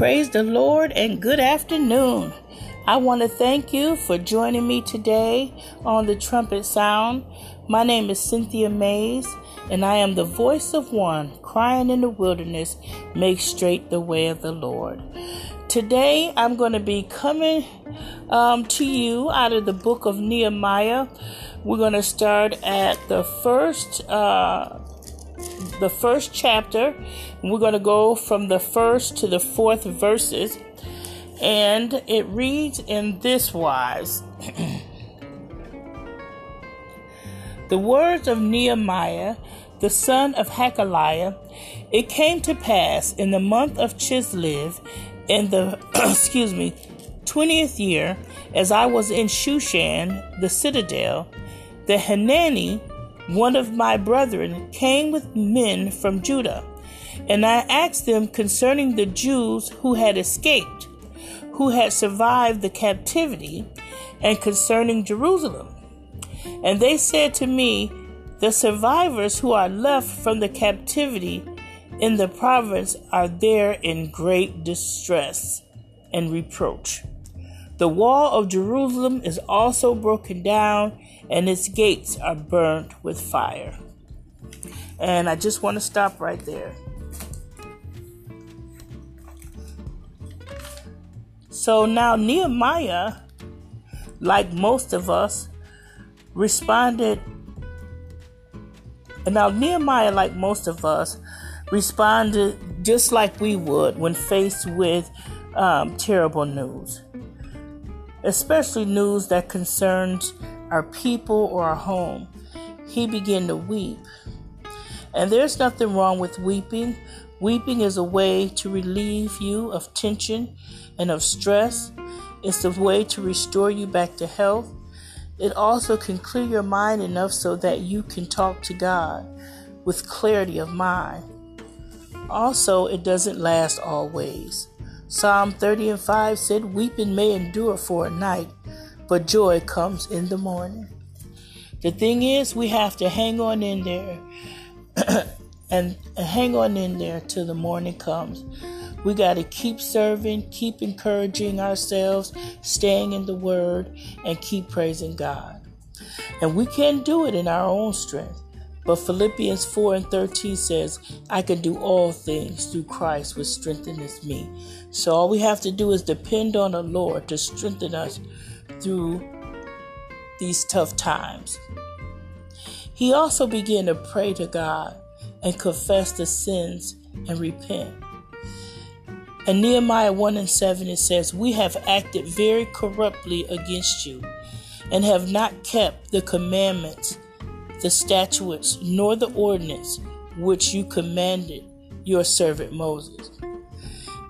Praise the Lord and good afternoon. I want to thank you for joining me today on the Trumpet Sound. My name is Cynthia Mays, and I am the voice of one crying in the wilderness, make straight the way of the Lord. Today, I'm going to be coming um, to you out of the book of Nehemiah. We're going to start at the first. Uh, the first chapter. We're going to go from the first to the fourth verses. And it reads in this wise The words of Nehemiah, the son of Hachaliah, it came to pass in the month of Chislev, in the, excuse me, 20th year, as I was in Shushan, the citadel, the Hanani, one of my brethren came with men from Judah, and I asked them concerning the Jews who had escaped, who had survived the captivity, and concerning Jerusalem. And they said to me, The survivors who are left from the captivity in the province are there in great distress and reproach. The wall of Jerusalem is also broken down, and its gates are burnt with fire. And I just want to stop right there. So now Nehemiah, like most of us, responded. And now Nehemiah, like most of us, responded just like we would when faced with um, terrible news especially news that concerns our people or our home. He began to weep. And there's nothing wrong with weeping. Weeping is a way to relieve you of tension and of stress. It's a way to restore you back to health. It also can clear your mind enough so that you can talk to God with clarity of mind. Also, it doesn't last always. Psalm 30 and 5 said, Weeping may endure for a night, but joy comes in the morning. The thing is, we have to hang on in there and hang on in there till the morning comes. We got to keep serving, keep encouraging ourselves, staying in the Word, and keep praising God. And we can't do it in our own strength. But Philippians 4 and 13 says, I can do all things through Christ which strengthens me. So all we have to do is depend on the Lord to strengthen us through these tough times. He also began to pray to God and confess the sins and repent. In Nehemiah 1 and 7, it says, We have acted very corruptly against you and have not kept the commandments the statutes nor the ordinance which you commanded your servant Moses.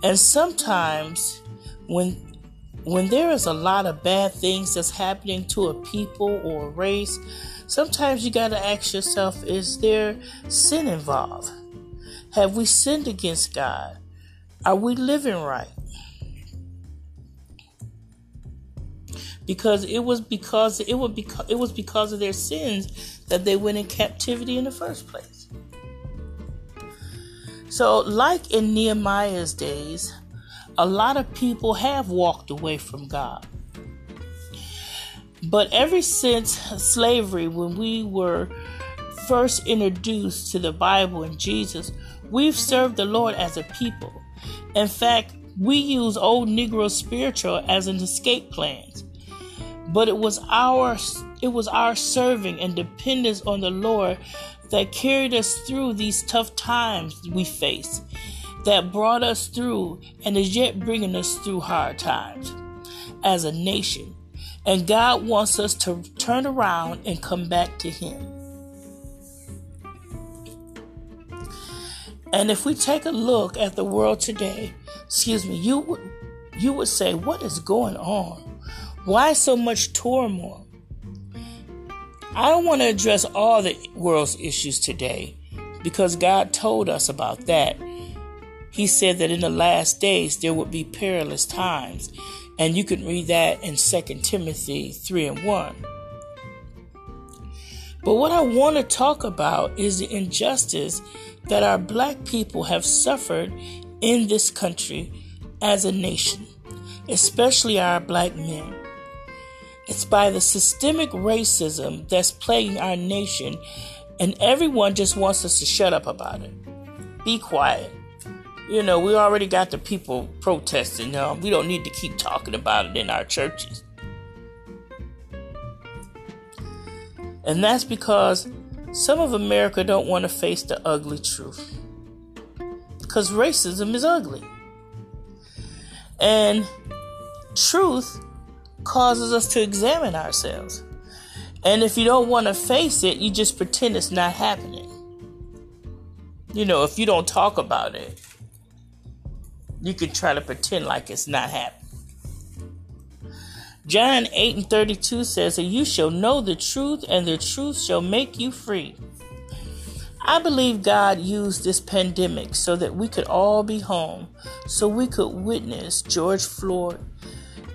And sometimes when when there is a lot of bad things that's happening to a people or a race, sometimes you got to ask yourself is there sin involved? Have we sinned against God? Are we living right? because it was because it was because it was because of their sins that they went in captivity in the first place. So, like in Nehemiah's days, a lot of people have walked away from God. But ever since slavery, when we were first introduced to the Bible and Jesus, we've served the Lord as a people. In fact, we use old Negro spiritual as an escape plan but it was our it was our serving and dependence on the Lord that carried us through these tough times we face, that brought us through and is yet bringing us through hard times as a nation. And God wants us to turn around and come back to Him. And if we take a look at the world today, excuse me, you would you would say, what is going on? Why so much turmoil? I don't want to address all the world's issues today because God told us about that. He said that in the last days there would be perilous times, and you can read that in 2 Timothy 3 and 1. But what I want to talk about is the injustice that our black people have suffered in this country as a nation, especially our black men. It's by the systemic racism that's plaguing our nation, and everyone just wants us to shut up about it. Be quiet. You know, we already got the people protesting. Uh, we don't need to keep talking about it in our churches. And that's because some of America don't want to face the ugly truth. Because racism is ugly. And truth causes us to examine ourselves. And if you don't want to face it, you just pretend it's not happening. You know, if you don't talk about it, you can try to pretend like it's not happening. John 8 and 32 says, And you shall know the truth, and the truth shall make you free. I believe God used this pandemic so that we could all be home, so we could witness George Floyd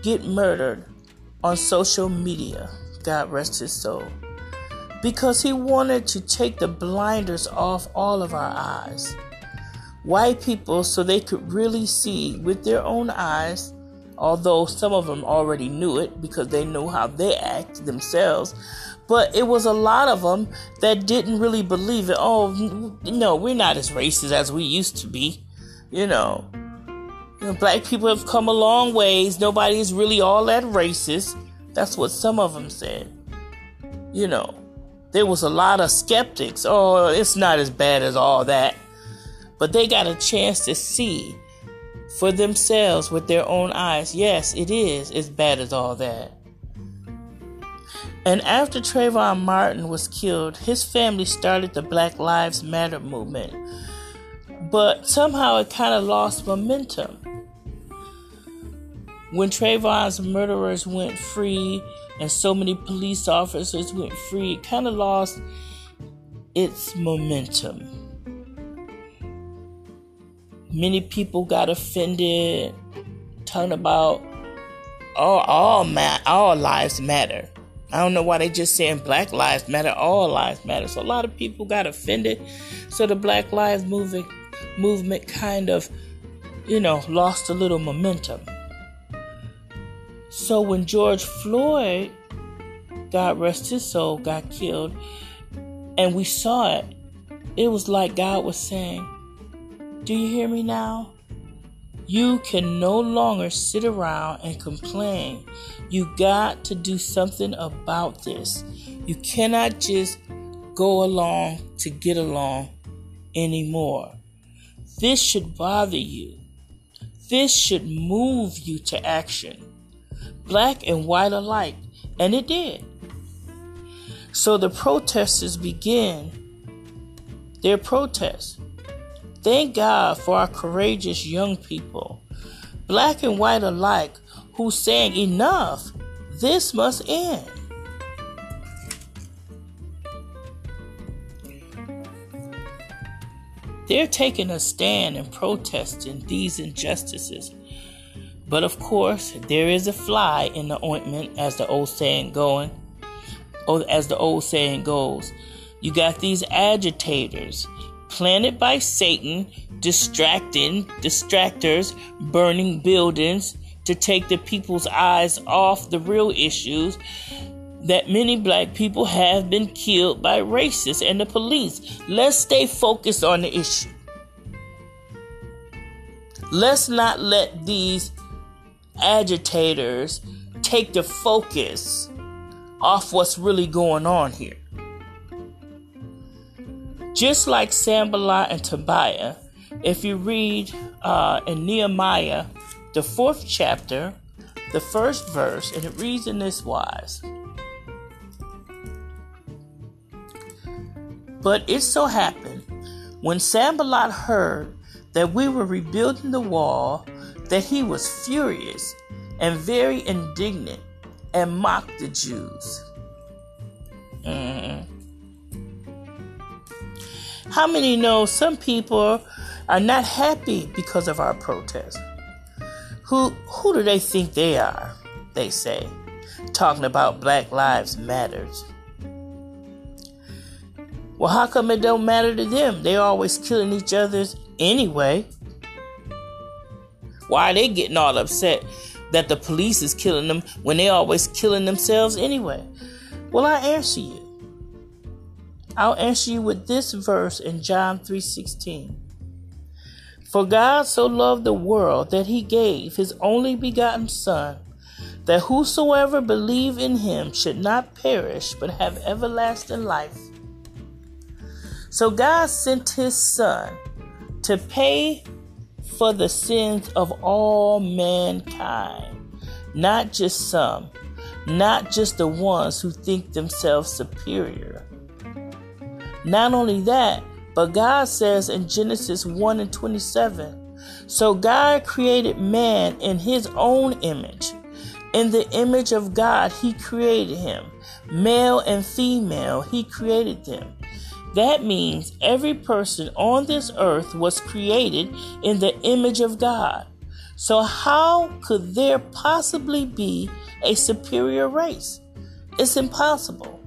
get murdered on social media. God rest his soul. Because he wanted to take the blinders off all of our eyes. White people, so they could really see with their own eyes, although some of them already knew it because they know how they act themselves but it was a lot of them that didn't really believe it. Oh, no, we're not as racist as we used to be. You know, you know black people have come a long ways. Nobody is really all that racist. That's what some of them said. You know, there was a lot of skeptics. Oh, it's not as bad as all that. But they got a chance to see for themselves with their own eyes. Yes, it is as bad as all that. And after Trayvon Martin was killed, his family started the Black Lives Matter movement. But somehow it kind of lost momentum. When Trayvon's murderers went free and so many police officers went free, it kind of lost its momentum. Many people got offended, talking about all all ma- all lives matter. I don't know why they just saying Black Lives Matter, all lives matter. So a lot of people got offended. So the Black Lives movement movement kind of, you know, lost a little momentum. So when George Floyd, God rest his soul, got killed, and we saw it, it was like God was saying, Do you hear me now? You can no longer sit around and complain. You got to do something about this. You cannot just go along to get along anymore. This should bother you. This should move you to action. Black and white alike. And it did. So the protesters began their protest. Thank God for our courageous young people, black and white alike, who saying enough, this must end. They're taking a stand and protesting these injustices. But of course, there is a fly in the ointment, as the old saying going. Or as the old saying goes, you got these agitators planted by Satan, distracting distractors, burning buildings to take the people's eyes off the real issues that many black people have been killed by racists and the police. Let's stay focused on the issue. Let's not let these agitators take the focus off what's really going on here. Just like Sanballat and Tobiah, if you read uh, in Nehemiah, the fourth chapter, the first verse, and it reads in this wise. But it so happened, when Sanballat heard that we were rebuilding the wall, that he was furious and very indignant and mocked the Jews. Mm. How many know some people are not happy because of our protest? Who who do they think they are? They say, talking about Black Lives Matters. Well, how come it don't matter to them? They're always killing each other anyway. Why are they getting all upset that the police is killing them when they always killing themselves anyway? Well, I answer you. I'll answer you with this verse in John 3:16. For God so loved the world that he gave his only begotten son that whosoever believe in him should not perish but have everlasting life. So God sent his son to pay for the sins of all mankind, not just some, not just the ones who think themselves superior. Not only that, but God says in Genesis 1 and 27 so God created man in his own image. In the image of God, He created him. Male and female, He created them. That means every person on this earth was created in the image of God. So, how could there possibly be a superior race? It's impossible.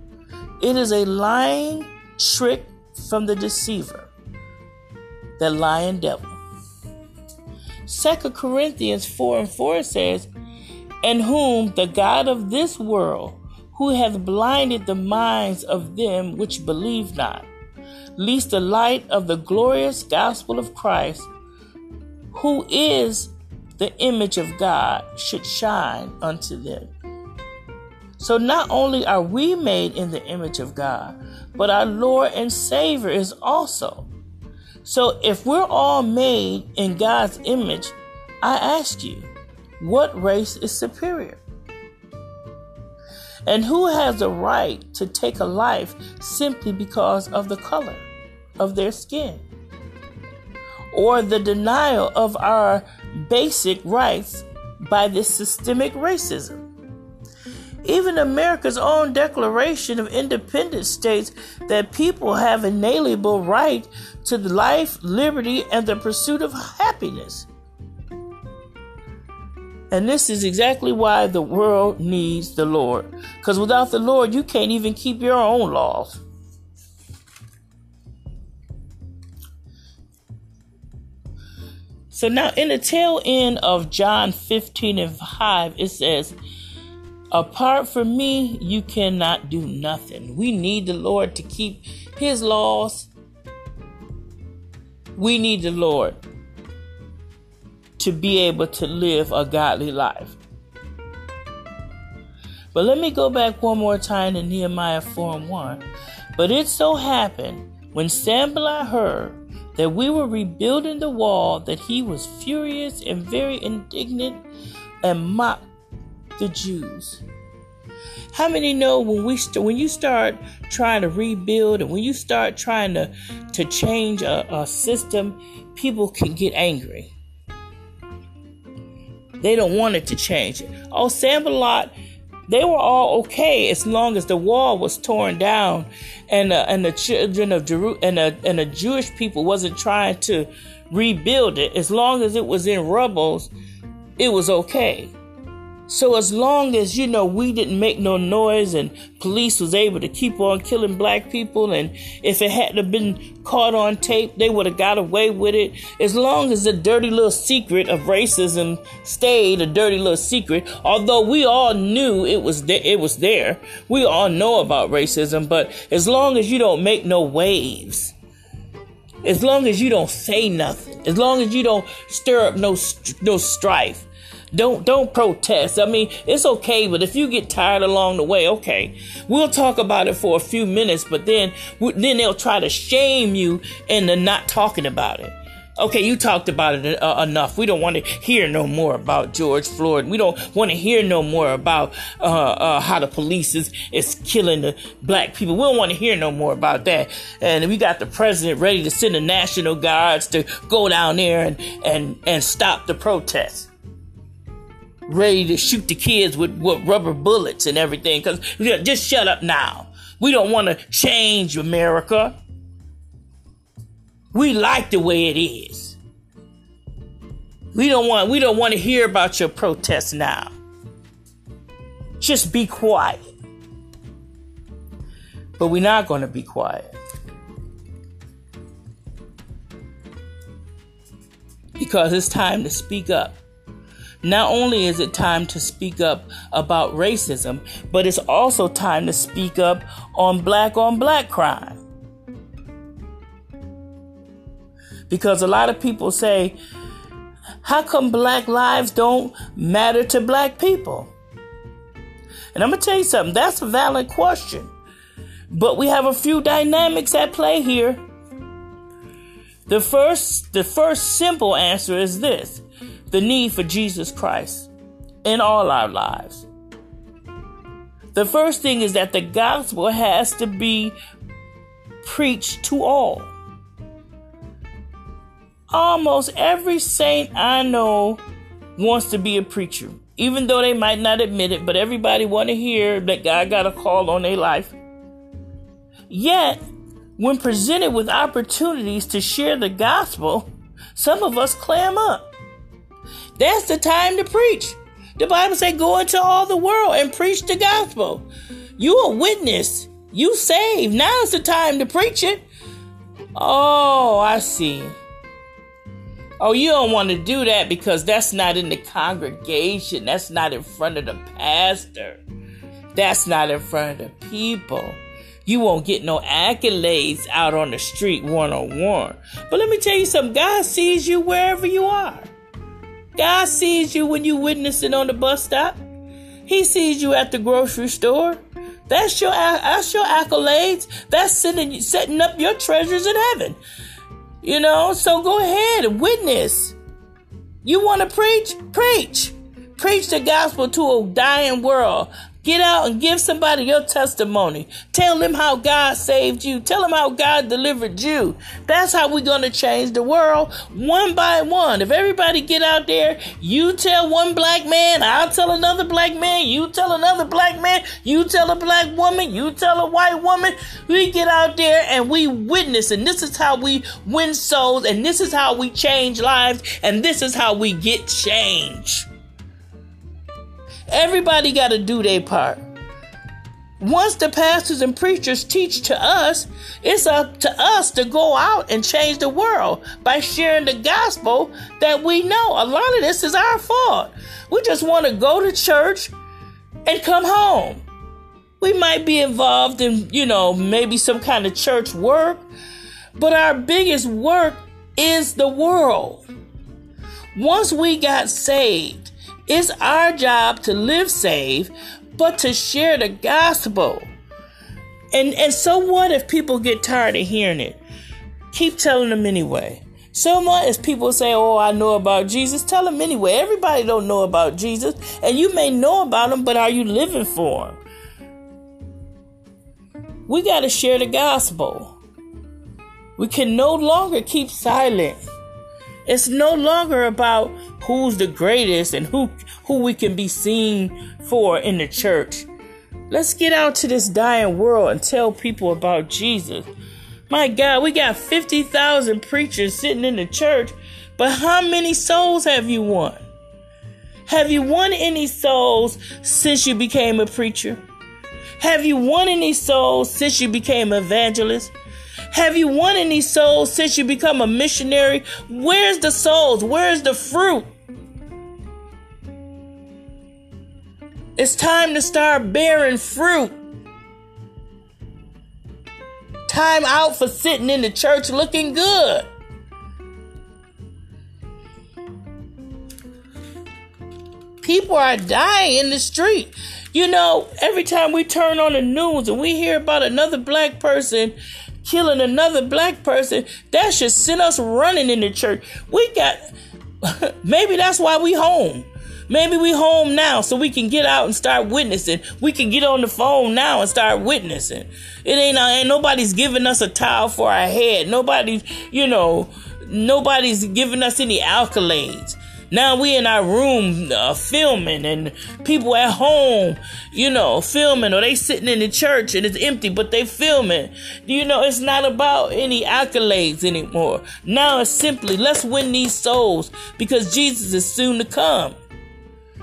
It is a lying trick from the deceiver, the lying devil. 2 Corinthians 4 and 4 says, and whom the God of this world, who hath blinded the minds of them which believe not, lest the light of the glorious gospel of Christ, who is the image of God, should shine unto them. So not only are we made in the image of God, but our Lord and Savior is also. So if we're all made in God's image, I ask you, what race is superior? And who has the right to take a life simply because of the color of their skin? Or the denial of our basic rights by this systemic racism? Even America's own Declaration of Independence states that people have an inalienable right to life, liberty, and the pursuit of happiness. And this is exactly why the world needs the Lord. Because without the Lord, you can't even keep your own laws. So now, in the tail end of John 15 and 5, it says, Apart from me, you cannot do nothing. We need the Lord to keep His laws. We need the Lord to be able to live a godly life. But let me go back one more time to Nehemiah 4 and 1. But it so happened when Sanballat heard that we were rebuilding the wall that he was furious and very indignant and mocked the Jews. How many know when we st- when you start trying to rebuild and when you start trying to to change a, a system, people can get angry. They don't want it to change. Oh, Sanballat, they were all okay as long as the wall was torn down, and uh, and the children of Jeru- and the, and the Jewish people wasn't trying to rebuild it. As long as it was in rubbles, it was okay. So as long as you know we didn't make no noise and police was able to keep on killing black people and if it hadn't been caught on tape they would have got away with it. As long as the dirty little secret of racism stayed a dirty little secret although we all knew it was there it was there. We all know about racism but as long as you don't make no waves as long as you don't say nothing as long as you don't stir up no no strife don't don't protest. I mean, it's okay, but if you get tired along the way, okay, we'll talk about it for a few minutes. But then then they'll try to shame you into not talking about it. Okay, you talked about it uh, enough. We don't want to hear no more about George Floyd. We don't want to hear no more about uh, uh, how the police is, is killing the black people. We don't want to hear no more about that. And we got the president ready to send the National Guards to go down there and, and, and stop the protests ready to shoot the kids with, with rubber bullets and everything. Cause just shut up now. We don't want to change America. We like the way it is. We don't want we don't want to hear about your protests now. Just be quiet. But we're not going to be quiet. Because it's time to speak up Not only is it time to speak up about racism, but it's also time to speak up on black on black crime. Because a lot of people say, how come black lives don't matter to black people? And I'm going to tell you something, that's a valid question. But we have a few dynamics at play here. The first the first simple answer is this the need for Jesus Christ in all our lives. The first thing is that the gospel has to be preached to all. Almost every saint I know wants to be a preacher, even though they might not admit it, but everybody want to hear that God got a call on their life. Yet, when presented with opportunities to share the gospel, some of us clam up. That's the time to preach. The Bible says, go into all the world and preach the gospel. You a witness. You saved. Now's the time to preach it. Oh, I see. Oh, you don't want to do that because that's not in the congregation. That's not in front of the pastor. That's not in front of the people. You won't get no accolades out on the street one on one. But let me tell you something God sees you wherever you are. God sees you when you witnessing on the bus stop. He sees you at the grocery store. That's your that's your accolades. That's setting setting up your treasures in heaven. You know, so go ahead and witness. You want to preach? Preach. Preach the gospel to a dying world. Get out and give somebody your testimony. Tell them how God saved you. Tell them how God delivered you. That's how we're going to change the world one by one. If everybody get out there, you tell one black man, I'll tell another black man, you tell another black man, you tell a black woman, you tell a white woman. We get out there and we witness, and this is how we win souls, and this is how we change lives, and this is how we get change. Everybody got to do their part. Once the pastors and preachers teach to us, it's up to us to go out and change the world by sharing the gospel that we know. A lot of this is our fault. We just want to go to church and come home. We might be involved in, you know, maybe some kind of church work, but our biggest work is the world. Once we got saved, it's our job to live saved, but to share the gospel. And and so what if people get tired of hearing it? Keep telling them anyway. So much as people say, "Oh, I know about Jesus," tell them anyway. Everybody don't know about Jesus, and you may know about him, but are you living for him? We got to share the gospel. We can no longer keep silent. It's no longer about who's the greatest and who who we can be seen for in the church. Let's get out to this dying world and tell people about Jesus. My God, we got 50,000 preachers sitting in the church, but how many souls have you won? Have you won any souls since you became a preacher? Have you won any souls since you became an evangelist? Have you won any souls since you become a missionary? Where's the souls? Where's the fruit? It's time to start bearing fruit. Time out for sitting in the church looking good. People are dying in the street. You know, every time we turn on the news and we hear about another black person killing another black person, that should send us running in the church. We got, maybe that's why we home. Maybe we home now so we can get out and start witnessing. We can get on the phone now and start witnessing. It ain't, uh, ain't nobody's giving us a towel for our head. Nobody's, you know, nobody's giving us any accolades. Now we in our room uh, filming and people at home, you know, filming or they sitting in the church and it's empty, but they filming. You know, it's not about any accolades anymore. Now it's simply let's win these souls because Jesus is soon to come.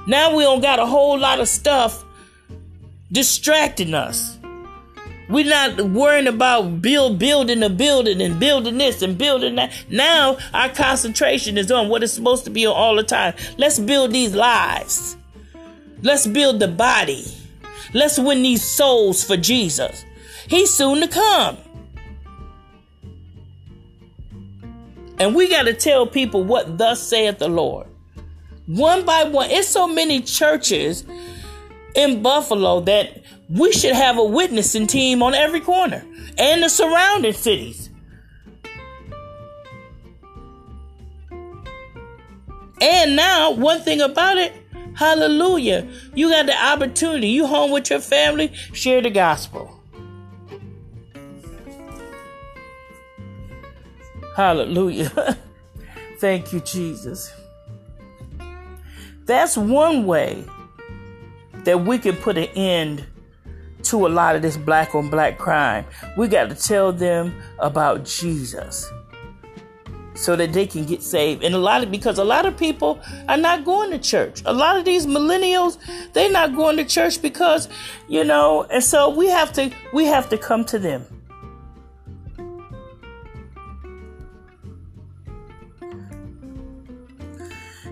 Now we don't got a whole lot of stuff distracting us. We're not worrying about build building a building and building this and building that. Now our concentration is on what it's supposed to be on all the time. Let's build these lives. Let's build the body. Let's win these souls for Jesus. He's soon to come. And we got to tell people what thus saith the Lord. One by one. It's so many churches in Buffalo that we should have a witnessing team on every corner and the surrounding cities. And now, one thing about it, hallelujah, you got the opportunity. You home with your family, share the gospel. Hallelujah. Thank you, Jesus. That's one way that we can put an end to a lot of this black on black crime. We got to tell them about Jesus so that they can get saved. And a lot of because a lot of people are not going to church. A lot of these millennials, they're not going to church because, you know, and so we have to we have to come to them.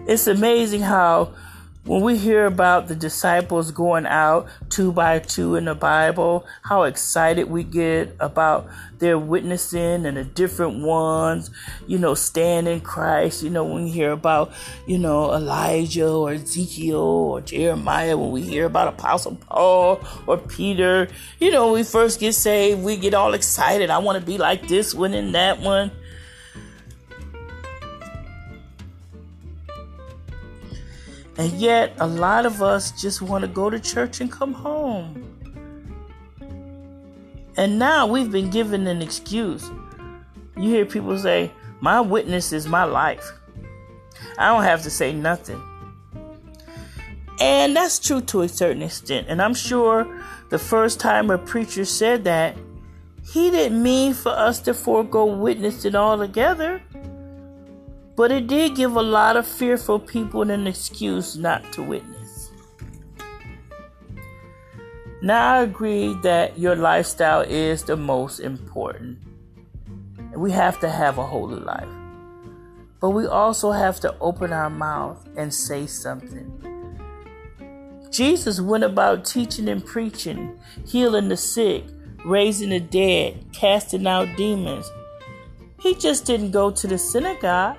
It's amazing how when we hear about the disciples going out two by two in the Bible, how excited we get about their witnessing and the different ones, you know, stand in Christ. You know, when we hear about, you know, Elijah or Ezekiel or Jeremiah, when we hear about Apostle Paul or Peter, you know, when we first get saved, we get all excited. I want to be like this one and that one. And yet, a lot of us just want to go to church and come home. And now we've been given an excuse. You hear people say, My witness is my life. I don't have to say nothing. And that's true to a certain extent. And I'm sure the first time a preacher said that, he didn't mean for us to forego witnessing altogether. But it did give a lot of fearful people an excuse not to witness. Now, I agree that your lifestyle is the most important. We have to have a holy life. But we also have to open our mouth and say something. Jesus went about teaching and preaching, healing the sick, raising the dead, casting out demons. He just didn't go to the synagogue.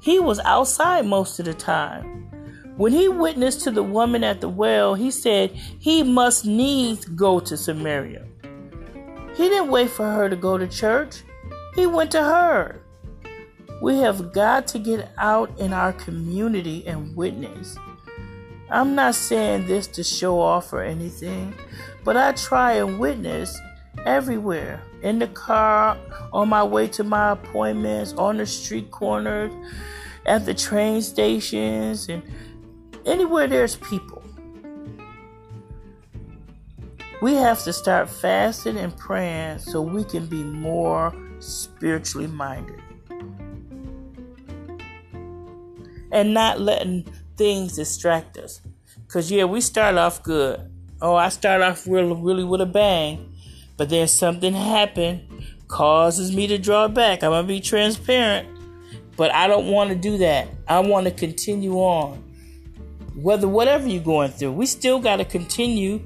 He was outside most of the time. When he witnessed to the woman at the well, he said he must needs go to Samaria. He didn't wait for her to go to church, he went to her. We have got to get out in our community and witness. I'm not saying this to show off or anything, but I try and witness everywhere in the car, on my way to my appointments, on the street corners at the train stations, and anywhere there's people. We have to start fasting and praying so we can be more spiritually minded. And not letting things distract us. Because, yeah, we start off good. Oh, I start off really, really with a bang. But then something happened, causes me to draw back. I'm to be transparent. But I don't want to do that. I want to continue on. Whether whatever you're going through, we still got to continue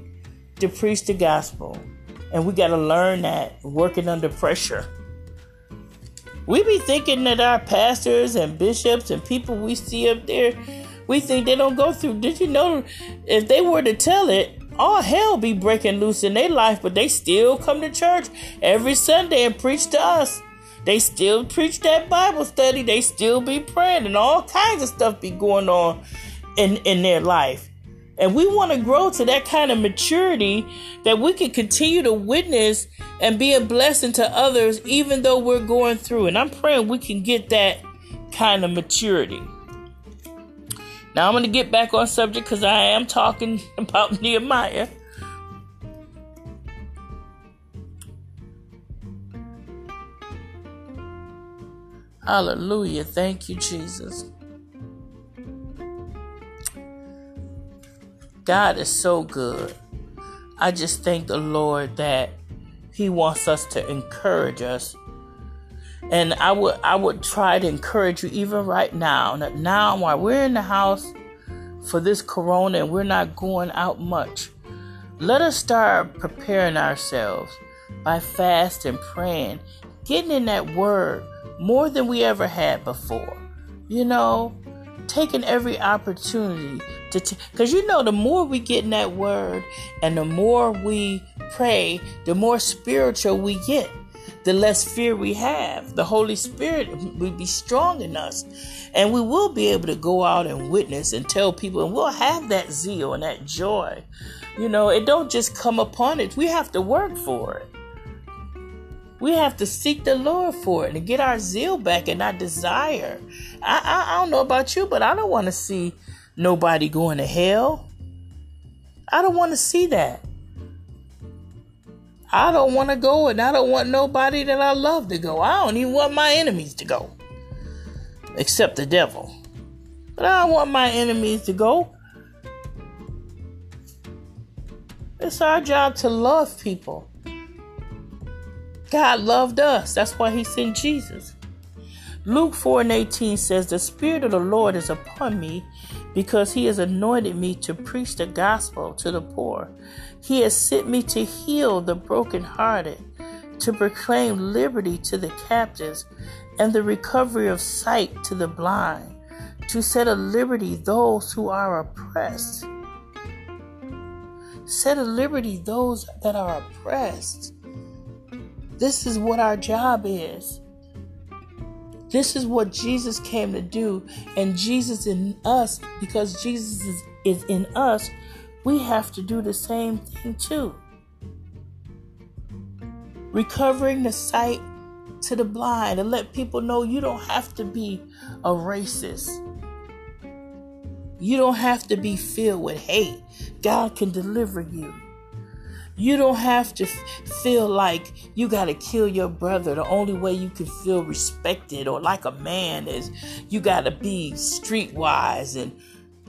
to preach the gospel. And we got to learn that working under pressure. We be thinking that our pastors and bishops and people we see up there, we think they don't go through. Did you know if they were to tell it, all hell be breaking loose in their life, but they still come to church every Sunday and preach to us. They still preach that Bible study. They still be praying and all kinds of stuff be going on in, in their life. And we want to grow to that kind of maturity that we can continue to witness and be a blessing to others, even though we're going through. And I'm praying we can get that kind of maturity. Now I'm going to get back on subject because I am talking about Nehemiah. Hallelujah. Thank you, Jesus. God is so good. I just thank the Lord that He wants us to encourage us. And I would I would try to encourage you even right now. Now while we're in the house for this corona and we're not going out much, let us start preparing ourselves by fasting, praying, getting in that word more than we ever had before. You know, taking every opportunity to, because t- you know, the more we get in that word and the more we pray, the more spiritual we get, the less fear we have. The Holy Spirit will be strong in us, and we will be able to go out and witness and tell people, and we'll have that zeal and that joy. You know, it don't just come upon it. We have to work for it. We have to seek the Lord for it and get our zeal back and our desire. I, I, I don't know about you, but I don't want to see nobody going to hell. I don't want to see that. I don't want to go, and I don't want nobody that I love to go. I don't even want my enemies to go, except the devil. But I don't want my enemies to go. It's our job to love people. God loved us. That's why he sent Jesus. Luke 4 and 18 says, The Spirit of the Lord is upon me because he has anointed me to preach the gospel to the poor. He has sent me to heal the brokenhearted, to proclaim liberty to the captives, and the recovery of sight to the blind, to set at liberty those who are oppressed. Set at liberty those that are oppressed. This is what our job is. This is what Jesus came to do. And Jesus in us, because Jesus is, is in us, we have to do the same thing too. Recovering the sight to the blind and let people know you don't have to be a racist. You don't have to be filled with hate. God can deliver you. You don't have to feel like you got to kill your brother. The only way you can feel respected or like a man is you got to be streetwise, and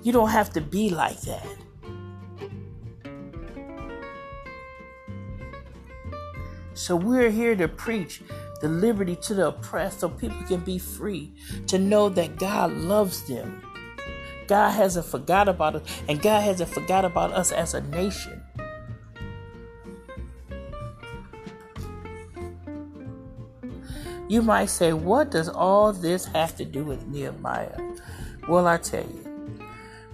you don't have to be like that. So we're here to preach the liberty to the oppressed so people can be free, to know that God loves them. God hasn't forgot about us, and God hasn't forgot about us as a nation. You might say, what does all this have to do with Nehemiah? Well, I tell you,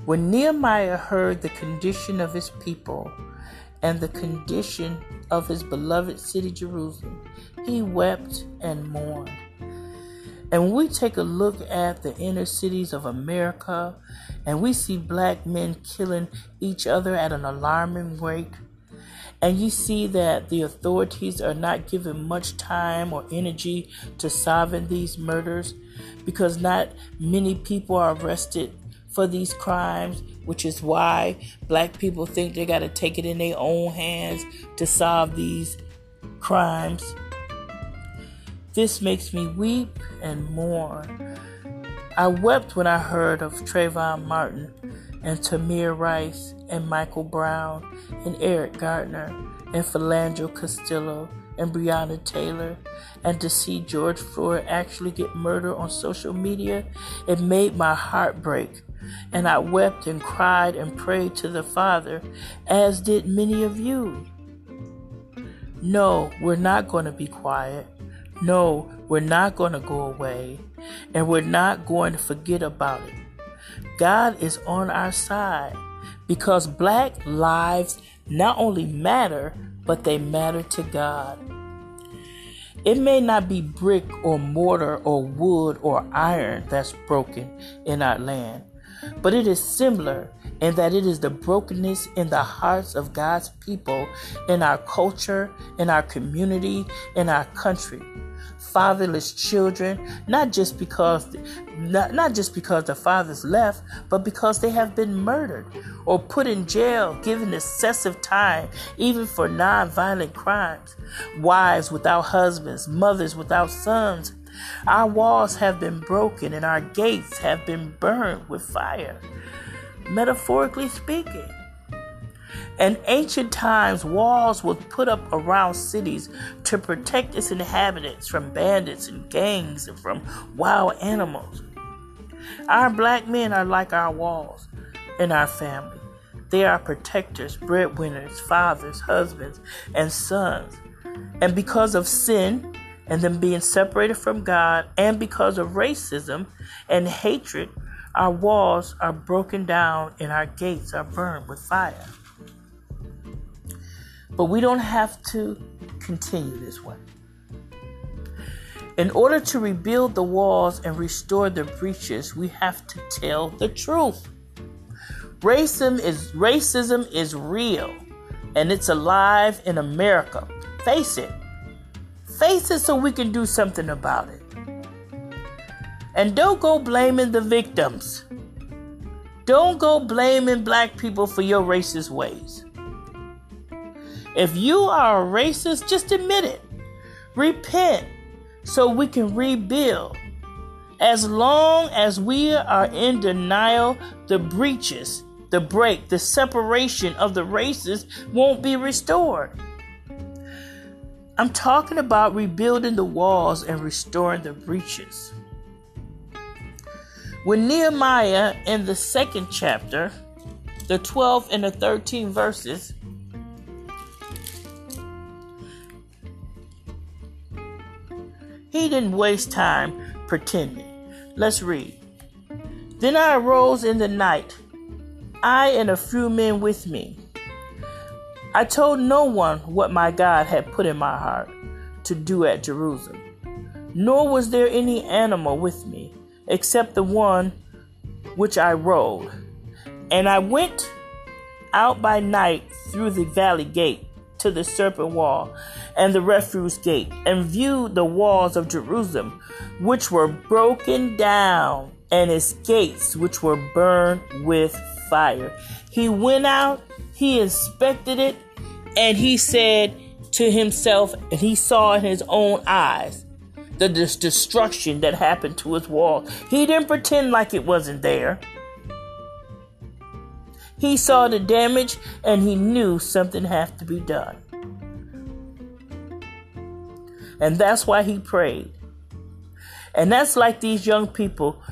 when Nehemiah heard the condition of his people and the condition of his beloved city Jerusalem, he wept and mourned. And when we take a look at the inner cities of America and we see black men killing each other at an alarming rate, and you see that the authorities are not giving much time or energy to solving these murders because not many people are arrested for these crimes, which is why black people think they got to take it in their own hands to solve these crimes. This makes me weep and mourn. I wept when I heard of Trayvon Martin and Tamir Rice and Michael Brown and Eric Gardner and Philando Castile and Breonna Taylor and to see George Floyd actually get murdered on social media, it made my heart break. And I wept and cried and prayed to the Father, as did many of you. No, we're not going to be quiet. No, we're not going to go away. And we're not going to forget about it. God is on our side because black lives not only matter, but they matter to God. It may not be brick or mortar or wood or iron that's broken in our land, but it is similar in that it is the brokenness in the hearts of God's people in our culture, in our community, in our country fatherless children, not just because not, not just because the fathers left, but because they have been murdered or put in jail, given excessive time, even for non-violent crimes. Wives without husbands, mothers without sons. Our walls have been broken and our gates have been burned with fire. Metaphorically speaking. In ancient times, walls were put up around cities to protect its inhabitants from bandits and gangs and from wild animals. Our black men are like our walls in our family. They are protectors, breadwinners, fathers, husbands, and sons. And because of sin and them being separated from God, and because of racism and hatred, our walls are broken down and our gates are burned with fire. But we don't have to continue this way. In order to rebuild the walls and restore the breaches, we have to tell the truth. Racism is racism is real and it's alive in America. Face it. Face it so we can do something about it. And don't go blaming the victims. Don't go blaming black people for your racist ways. If you are a racist, just admit it. Repent so we can rebuild. As long as we are in denial, the breaches, the break, the separation of the races won't be restored. I'm talking about rebuilding the walls and restoring the breaches. When Nehemiah in the second chapter, the 12th and the 13th verses, He didn't waste time pretending. Let's read. Then I arose in the night, I and a few men with me. I told no one what my God had put in my heart to do at Jerusalem, nor was there any animal with me, except the one which I rode. And I went out by night through the valley gate to the serpent well and the refuse gate, and viewed the walls of Jerusalem, which were broken down, and its gates, which were burned with fire. He went out, he inspected it, and he said to himself, and he saw in his own eyes the destruction that happened to his wall. He didn't pretend like it wasn't there. He saw the damage and he knew something had to be done. And that's why he prayed. And that's like these young people.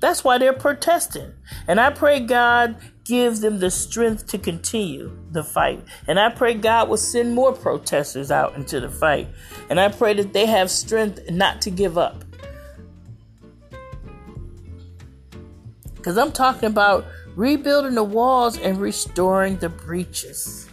That's why they're protesting. And I pray God gives them the strength to continue the fight. And I pray God will send more protesters out into the fight. And I pray that they have strength not to give up. Because I'm talking about rebuilding the walls and restoring the breaches.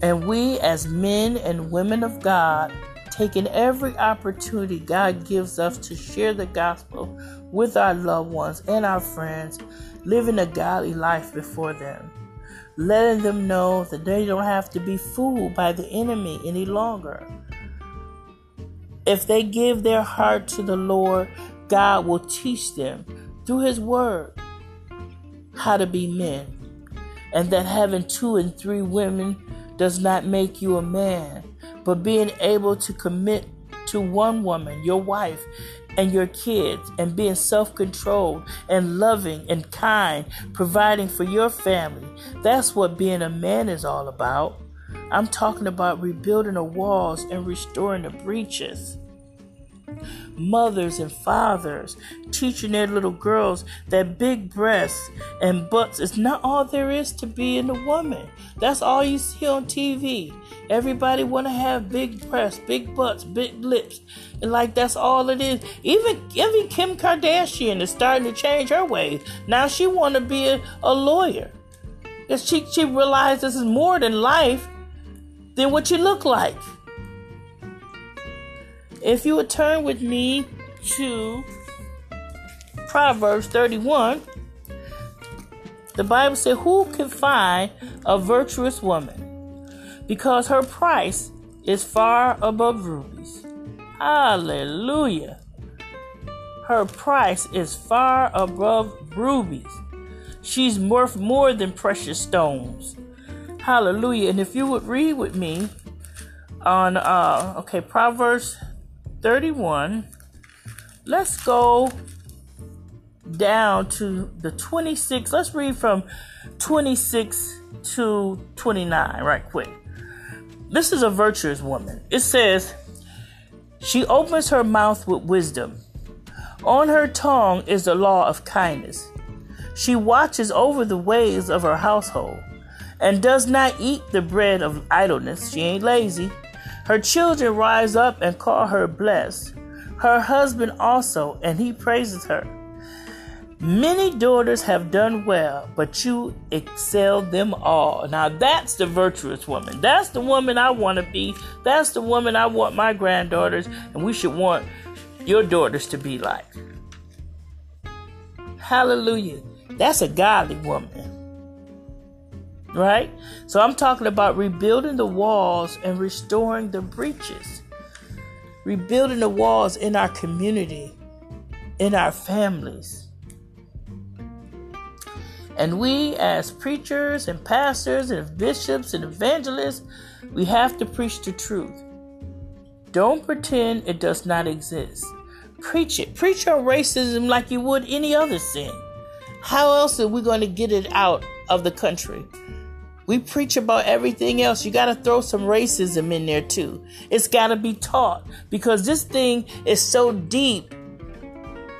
And we, as men and women of God, taking every opportunity God gives us to share the gospel with our loved ones and our friends, living a godly life before them, letting them know that they don't have to be fooled by the enemy any longer. If they give their heart to the Lord, God will teach them through His Word how to be men, and that having two and three women does not make you a man, but being able to commit to one woman, your wife, and your kids, and being self controlled and loving and kind, providing for your family. That's what being a man is all about. I'm talking about rebuilding the walls and restoring the breaches mothers and fathers teaching their little girls that big breasts and butts is not all there is to be in a woman. That's all you see on TV. Everybody want to have big breasts, big butts, big lips, and like that's all it is. Even even Kim Kardashian is starting to change her ways. Now she want to be a, a lawyer. Cause she she realizes this is more than life than what you look like. If you would turn with me to Proverbs 31, the Bible said, Who can find a virtuous woman? Because her price is far above rubies. Hallelujah. Her price is far above rubies. She's worth more than precious stones. Hallelujah. And if you would read with me on uh okay, Proverbs 31. Let's go down to the 26. Let's read from 26 to 29 right quick. This is a virtuous woman. It says, She opens her mouth with wisdom. On her tongue is the law of kindness. She watches over the ways of her household and does not eat the bread of idleness. She ain't lazy. Her children rise up and call her blessed. Her husband also, and he praises her. Many daughters have done well, but you excel them all. Now that's the virtuous woman. That's the woman I want to be. That's the woman I want my granddaughters, and we should want your daughters to be like. Hallelujah. That's a godly woman. Right? So I'm talking about rebuilding the walls and restoring the breaches. Rebuilding the walls in our community, in our families and we, as preachers and pastors and bishops and evangelists, we have to preach the truth. Don't pretend it does not exist. Preach it. Preach on racism like you would any other sin. How else are we going to get it out of the country? We preach about everything else. You got to throw some racism in there too. It's got to be taught because this thing is so deep.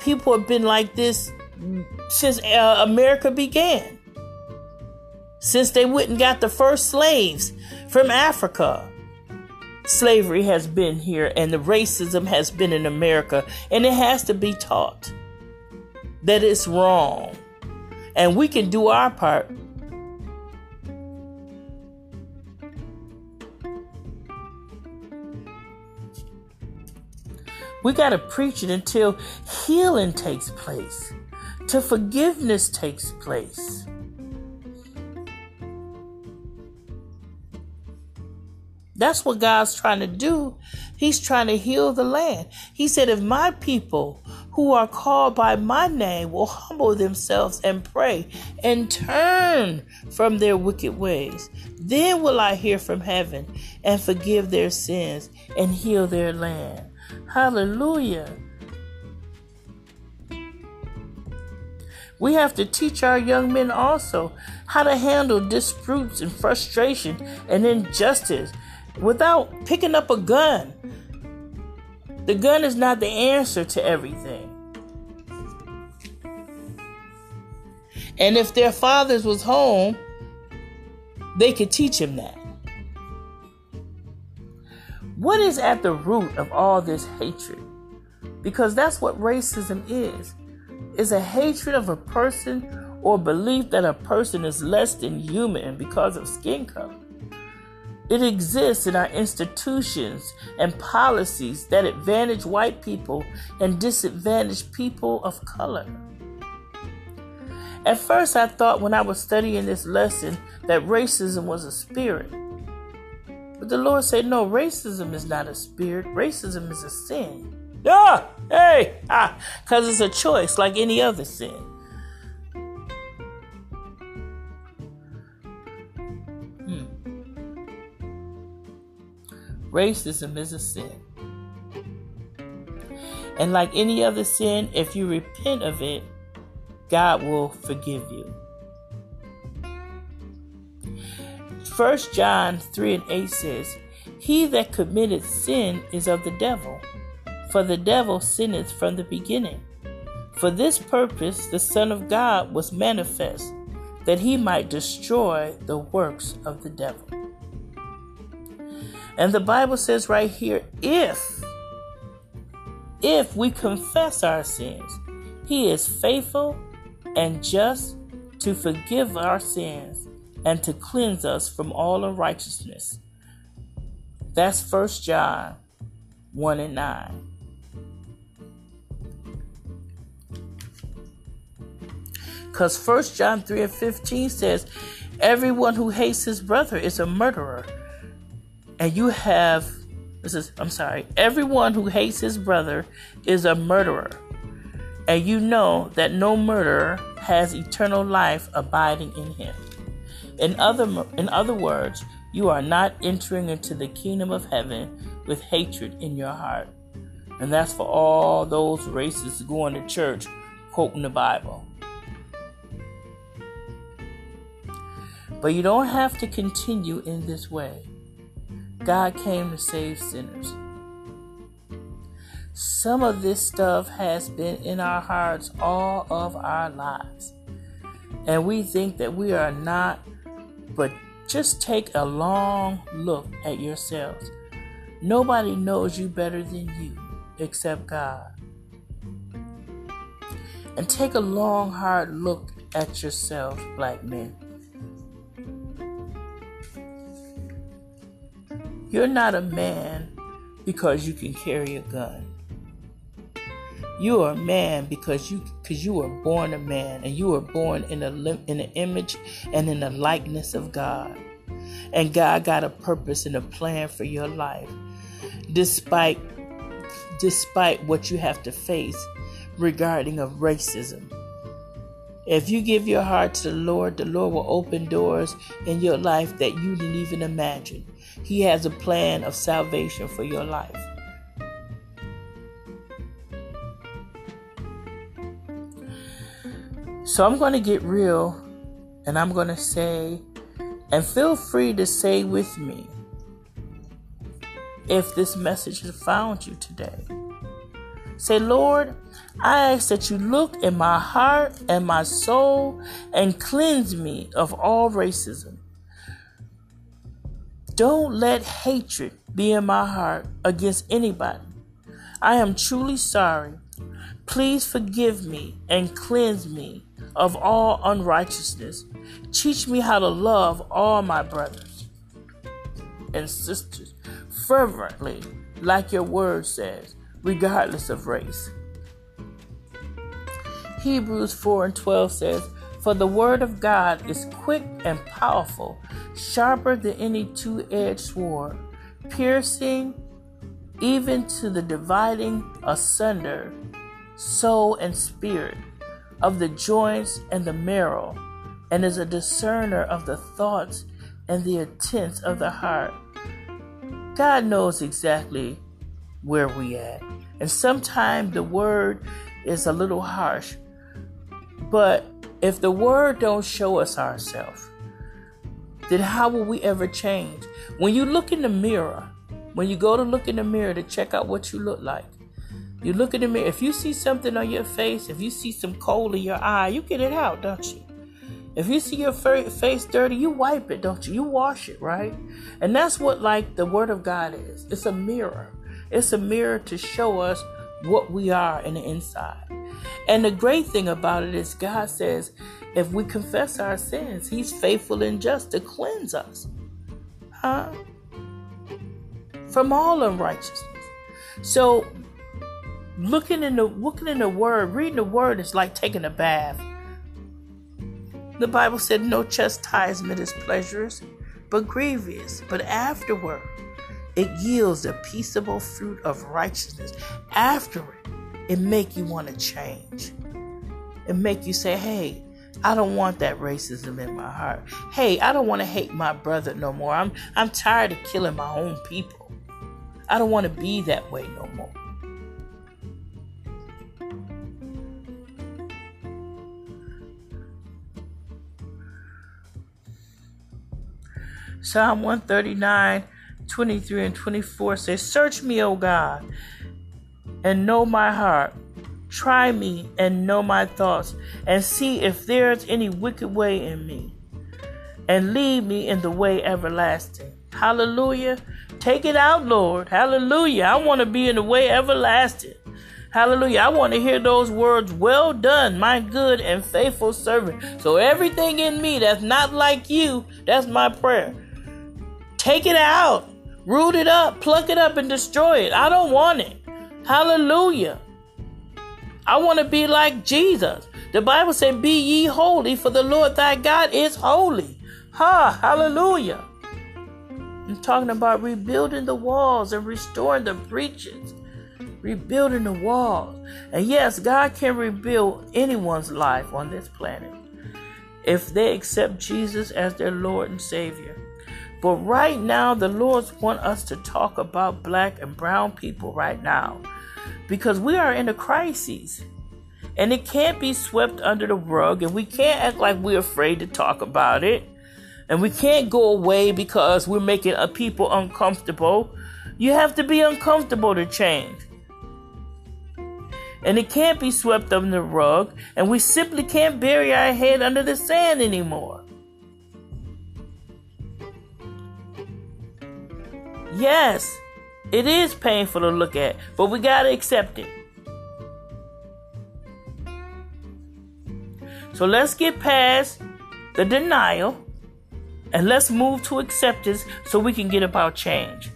People have been like this since uh, America began. Since they went and got the first slaves from Africa. Slavery has been here and the racism has been in America, and it has to be taught that it's wrong. And we can do our part. We got to preach it until healing takes place till forgiveness takes place. That's what God's trying to do. He's trying to heal the land. He said, If my people who are called by my name will humble themselves and pray and turn from their wicked ways, then will I hear from heaven and forgive their sins and heal their land. Hallelujah. We have to teach our young men also how to handle disputes and frustration and injustice without picking up a gun. The gun is not the answer to everything. And if their fathers was home, they could teach him that. What is at the root of all this hatred? Because that's what racism is is a hatred of a person or belief that a person is less than human because of skin color. It exists in our institutions and policies that advantage white people and disadvantage people of color. At first, I thought when I was studying this lesson that racism was a spirit. But the Lord said, no, racism is not a spirit, racism is a sin. Yeah, hey, ah, because it's a choice like any other sin. Hmm. Racism is a sin. And like any other sin, if you repent of it, God will forgive you. 1 John 3 and 8 says, He that committeth sin is of the devil for the devil sinneth from the beginning. For this purpose the Son of God was manifest, that he might destroy the works of the devil. And the Bible says right here if, if we confess our sins, he is faithful and just to forgive our sins and to cleanse us from all unrighteousness. That's First John 1 and 9. Because 1 John 3 and 15 says, Everyone who hates his brother is a murderer. And you have, this is, I'm sorry, everyone who hates his brother is a murderer. And you know that no murderer has eternal life abiding in him. In other, in other words, you are not entering into the kingdom of heaven with hatred in your heart. And that's for all those racists going to church quoting the Bible. But you don't have to continue in this way. God came to save sinners. Some of this stuff has been in our hearts all of our lives. And we think that we are not, but just take a long look at yourselves. Nobody knows you better than you except God. And take a long, hard look at yourself, black men. You're not a man because you can carry a gun. You are a man because you because you were born a man and you were born in a in an image and in the likeness of God. And God got a purpose and a plan for your life. Despite despite what you have to face regarding of racism. If you give your heart to the Lord, the Lord will open doors in your life that you didn't even imagine. He has a plan of salvation for your life. So I'm going to get real and I'm going to say, and feel free to say with me if this message has found you today. Say, Lord, I ask that you look in my heart and my soul and cleanse me of all racism. Don't let hatred be in my heart against anybody. I am truly sorry. Please forgive me and cleanse me of all unrighteousness. Teach me how to love all my brothers and sisters fervently, like your word says, regardless of race. Hebrews 4 and 12 says, For the word of God is quick and powerful, sharper than any two edged sword, piercing even to the dividing asunder soul and spirit of the joints and the marrow, and is a discerner of the thoughts and the intents of the heart. God knows exactly where we at. And sometimes the word is a little harsh. But if the word don't show us ourselves, then how will we ever change? When you look in the mirror, when you go to look in the mirror to check out what you look like, you look in the mirror. If you see something on your face, if you see some coal in your eye, you get it out, don't you? If you see your face dirty, you wipe it, don't you? You wash it, right? And that's what like the word of God is. It's a mirror. It's a mirror to show us what we are in the inside. And the great thing about it is God says if we confess our sins, he's faithful and just to cleanse us. Huh? From all unrighteousness. So looking in the looking in the word, reading the word is like taking a bath. The Bible said no chastisement is pleasurous, but grievous. But afterward, it yields a peaceable fruit of righteousness. After it, it make you want to change. It make you say, "Hey, I don't want that racism in my heart. Hey, I don't want to hate my brother no more. I'm I'm tired of killing my own people. I don't want to be that way no more." Psalm 139, 23 and 24 says, Search me, O God, and know my heart. Try me and know my thoughts, and see if there is any wicked way in me, and lead me in the way everlasting. Hallelujah. Take it out, Lord. Hallelujah. I want to be in the way everlasting. Hallelujah. I want to hear those words, well done, my good and faithful servant. So everything in me that's not like you, that's my prayer. Take it out. Root it up. Pluck it up and destroy it. I don't want it. Hallelujah. I want to be like Jesus. The Bible said, Be ye holy, for the Lord thy God is holy. Ha, hallelujah. I'm talking about rebuilding the walls and restoring the breaches. Rebuilding the walls. And yes, God can rebuild anyone's life on this planet if they accept Jesus as their Lord and Savior. But right now, the Lord's want us to talk about black and brown people right now because we are in a crisis. And it can't be swept under the rug, and we can't act like we're afraid to talk about it. And we can't go away because we're making people uncomfortable. You have to be uncomfortable to change. And it can't be swept under the rug, and we simply can't bury our head under the sand anymore. Yes, it is painful to look at, but we got to accept it. So let's get past the denial and let's move to acceptance so we can get about change.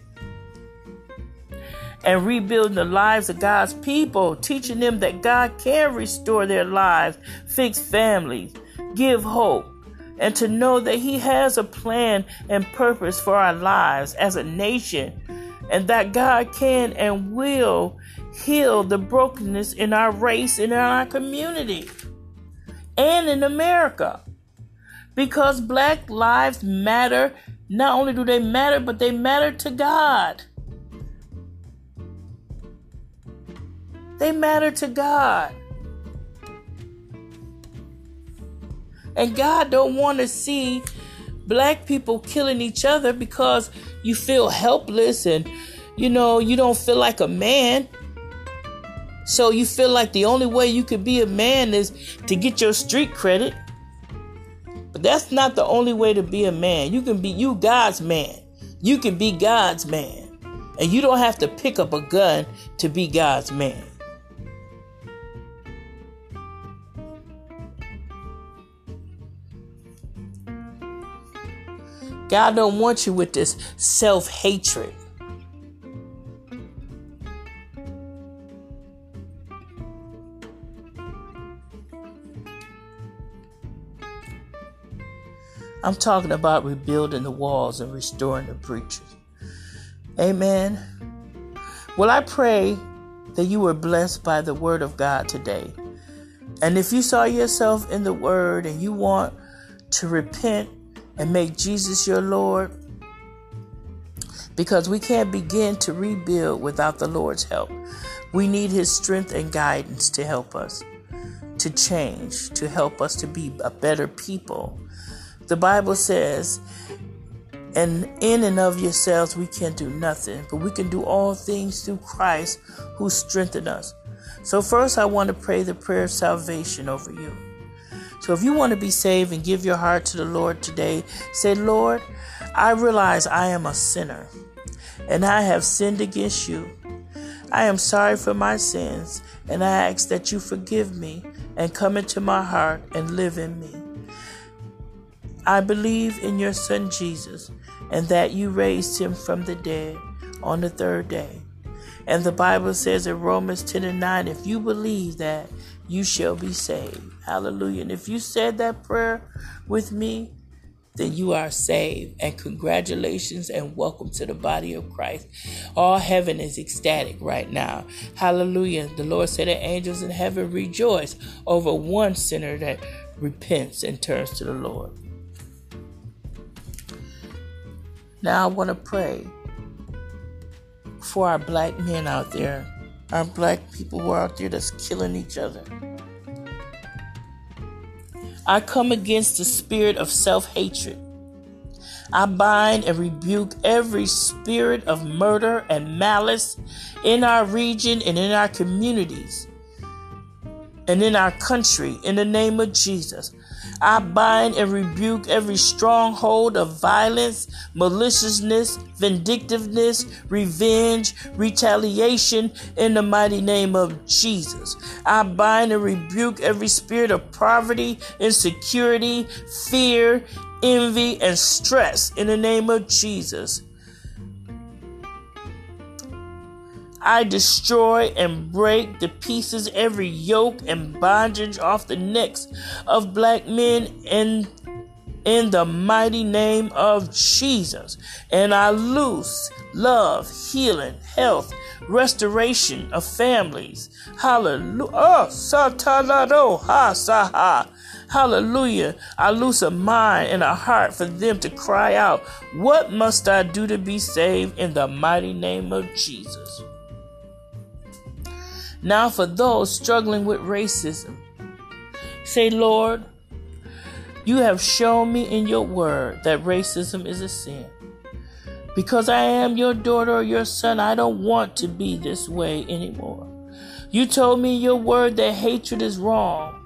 And rebuilding the lives of God's people, teaching them that God can restore their lives, fix families, give hope, and to know that He has a plan and purpose for our lives as a nation, and that God can and will heal the brokenness in our race and in our community and in America. Because black lives matter. Not only do they matter, but they matter to God. They matter to God. And God don't want to see black people killing each other because you feel helpless and you know you don't feel like a man. So you feel like the only way you could be a man is to get your street credit. But that's not the only way to be a man. You can be you God's man. You can be God's man. And you don't have to pick up a gun to be God's man. God don't want you with this self-hatred. I'm talking about rebuilding the walls and restoring the breaches. Amen. Well, I pray that you were blessed by the word of God today. And if you saw yourself in the word and you want to repent and make Jesus your Lord, because we can't begin to rebuild without the Lord's help. We need His strength and guidance to help us to change, to help us to be a better people the Bible says, and in and of yourselves we can do nothing, but we can do all things through Christ who strengthened us. So, first, I want to pray the prayer of salvation over you. So, if you want to be saved and give your heart to the Lord today, say, Lord, I realize I am a sinner and I have sinned against you. I am sorry for my sins and I ask that you forgive me and come into my heart and live in me. I believe in your Son Jesus and that you raised him from the dead on the third day. And the Bible says in Romans 10 and 9, if you believe that, you shall be saved. Hallelujah. And if you said that prayer with me, then you are saved. And congratulations and welcome to the body of Christ. All heaven is ecstatic right now. Hallelujah. The Lord said that angels in heaven rejoice over one sinner that repents and turns to the Lord. Now I want to pray for our black men out there, our black people who are out there that's killing each other. I come against the spirit of self hatred. I bind and rebuke every spirit of murder and malice in our region and in our communities and in our country in the name of Jesus. I bind and rebuke every stronghold of violence, maliciousness, vindictiveness, revenge, retaliation in the mighty name of Jesus. I bind and rebuke every spirit of poverty, insecurity, fear, envy, and stress in the name of Jesus. I destroy and break the pieces every yoke and bondage off the necks of black men in in the mighty name of Jesus. And I loose love, healing, health, restoration of families. Hallelujah. Oh, satalado ha saha. Hallelujah. I loose a mind and a heart for them to cry out, What must I do to be saved in the mighty name of Jesus? Now, for those struggling with racism, say, Lord, you have shown me in your word that racism is a sin. Because I am your daughter or your son, I don't want to be this way anymore. You told me your word that hatred is wrong.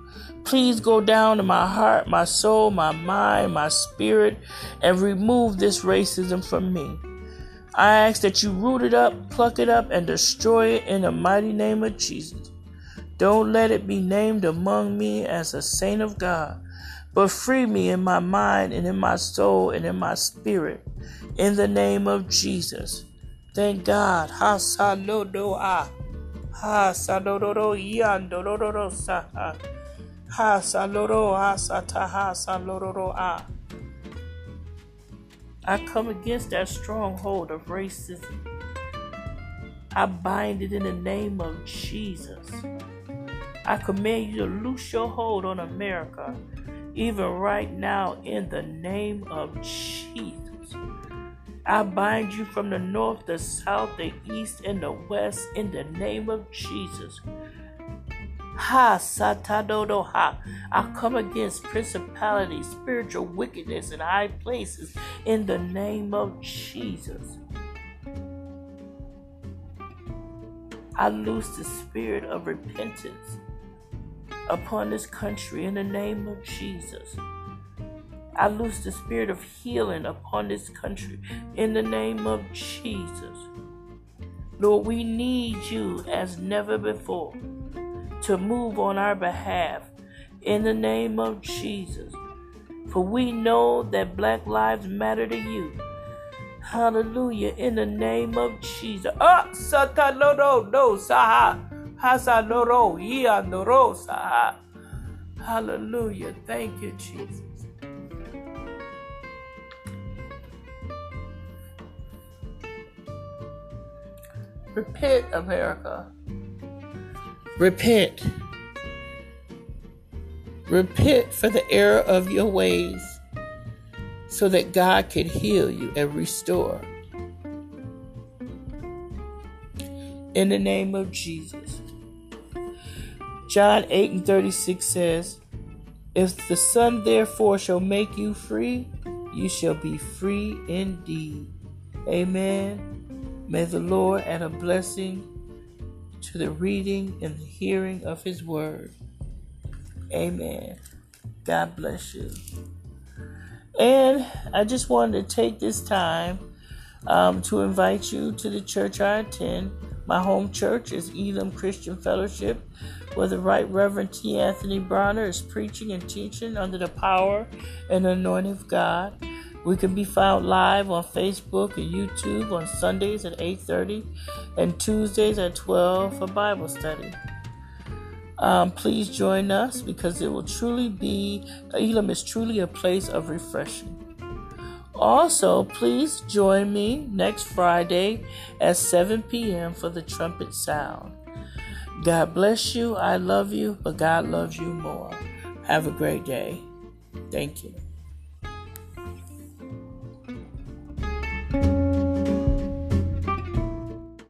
Please go down to my heart, my soul, my mind, my spirit, and remove this racism from me. I ask that you root it up, pluck it up, and destroy it in the mighty name of Jesus. Don't let it be named among me as a saint of God, but free me in my mind and in my soul and in my spirit. In the name of Jesus. Thank God. Ha ah. Ha saloro yandoro saha. Ha saloro ha sataha saloro ah. I come against that stronghold of racism. I bind it in the name of Jesus. I command you to loose your hold on America, even right now, in the name of Jesus. I bind you from the north, the south, the east, and the west in the name of Jesus. Ha satadodo ha. I come against principalities, spiritual wickedness in high places in the name of Jesus. I loose the spirit of repentance upon this country in the name of Jesus. I loose the spirit of healing upon this country in the name of Jesus. Lord, we need you as never before to move on our behalf in the name of Jesus. For we know that black lives matter to you. Hallelujah. In the name of Jesus. Ah, sataloro no saha. Hasaloro yandoro saha. Hallelujah. Thank you, Jesus. Repent, America. Repent. Repent for the error of your ways so that God can heal you and restore. In the name of Jesus. John 8 and 36 says, If the Son therefore shall make you free, you shall be free indeed. Amen. May the Lord add a blessing to the reading and the hearing of His word. Amen. God bless you. And I just wanted to take this time um, to invite you to the church I attend. My home church is Elim Christian Fellowship, where the Right Reverend T. Anthony Bronner is preaching and teaching under the power and anointing of God. We can be found live on Facebook and YouTube on Sundays at 8:30 and Tuesdays at 12 for Bible study. Um, please join us because it will truly be Elim is truly a place of refreshing. Also, please join me next Friday at 7 p.m. for the trumpet sound. God bless you. I love you, but God loves you more. Have a great day. Thank you.